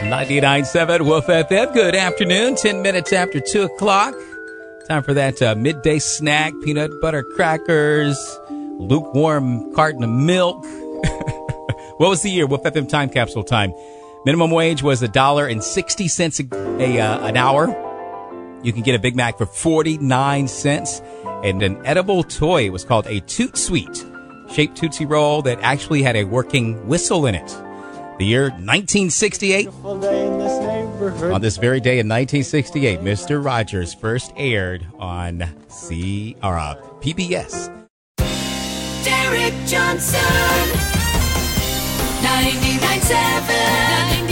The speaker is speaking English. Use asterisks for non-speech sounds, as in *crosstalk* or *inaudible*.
99.7 Wolf FM. Good afternoon. 10 minutes after 2 o'clock. Time for that uh, midday snack. Peanut butter crackers, lukewarm carton of milk. *laughs* what was the year? Wolf FM time capsule time. Minimum wage was a dollar and 60 cents a, a uh, an hour. You can get a Big Mac for 49 cents. And an edible toy was called a Toot Sweet shaped Tootsie Roll that actually had a working whistle in it. The year 1968. On this very day in 1968, Mr. Rogers first aired on C or uh, PBS. Derek Johnson, 99.7.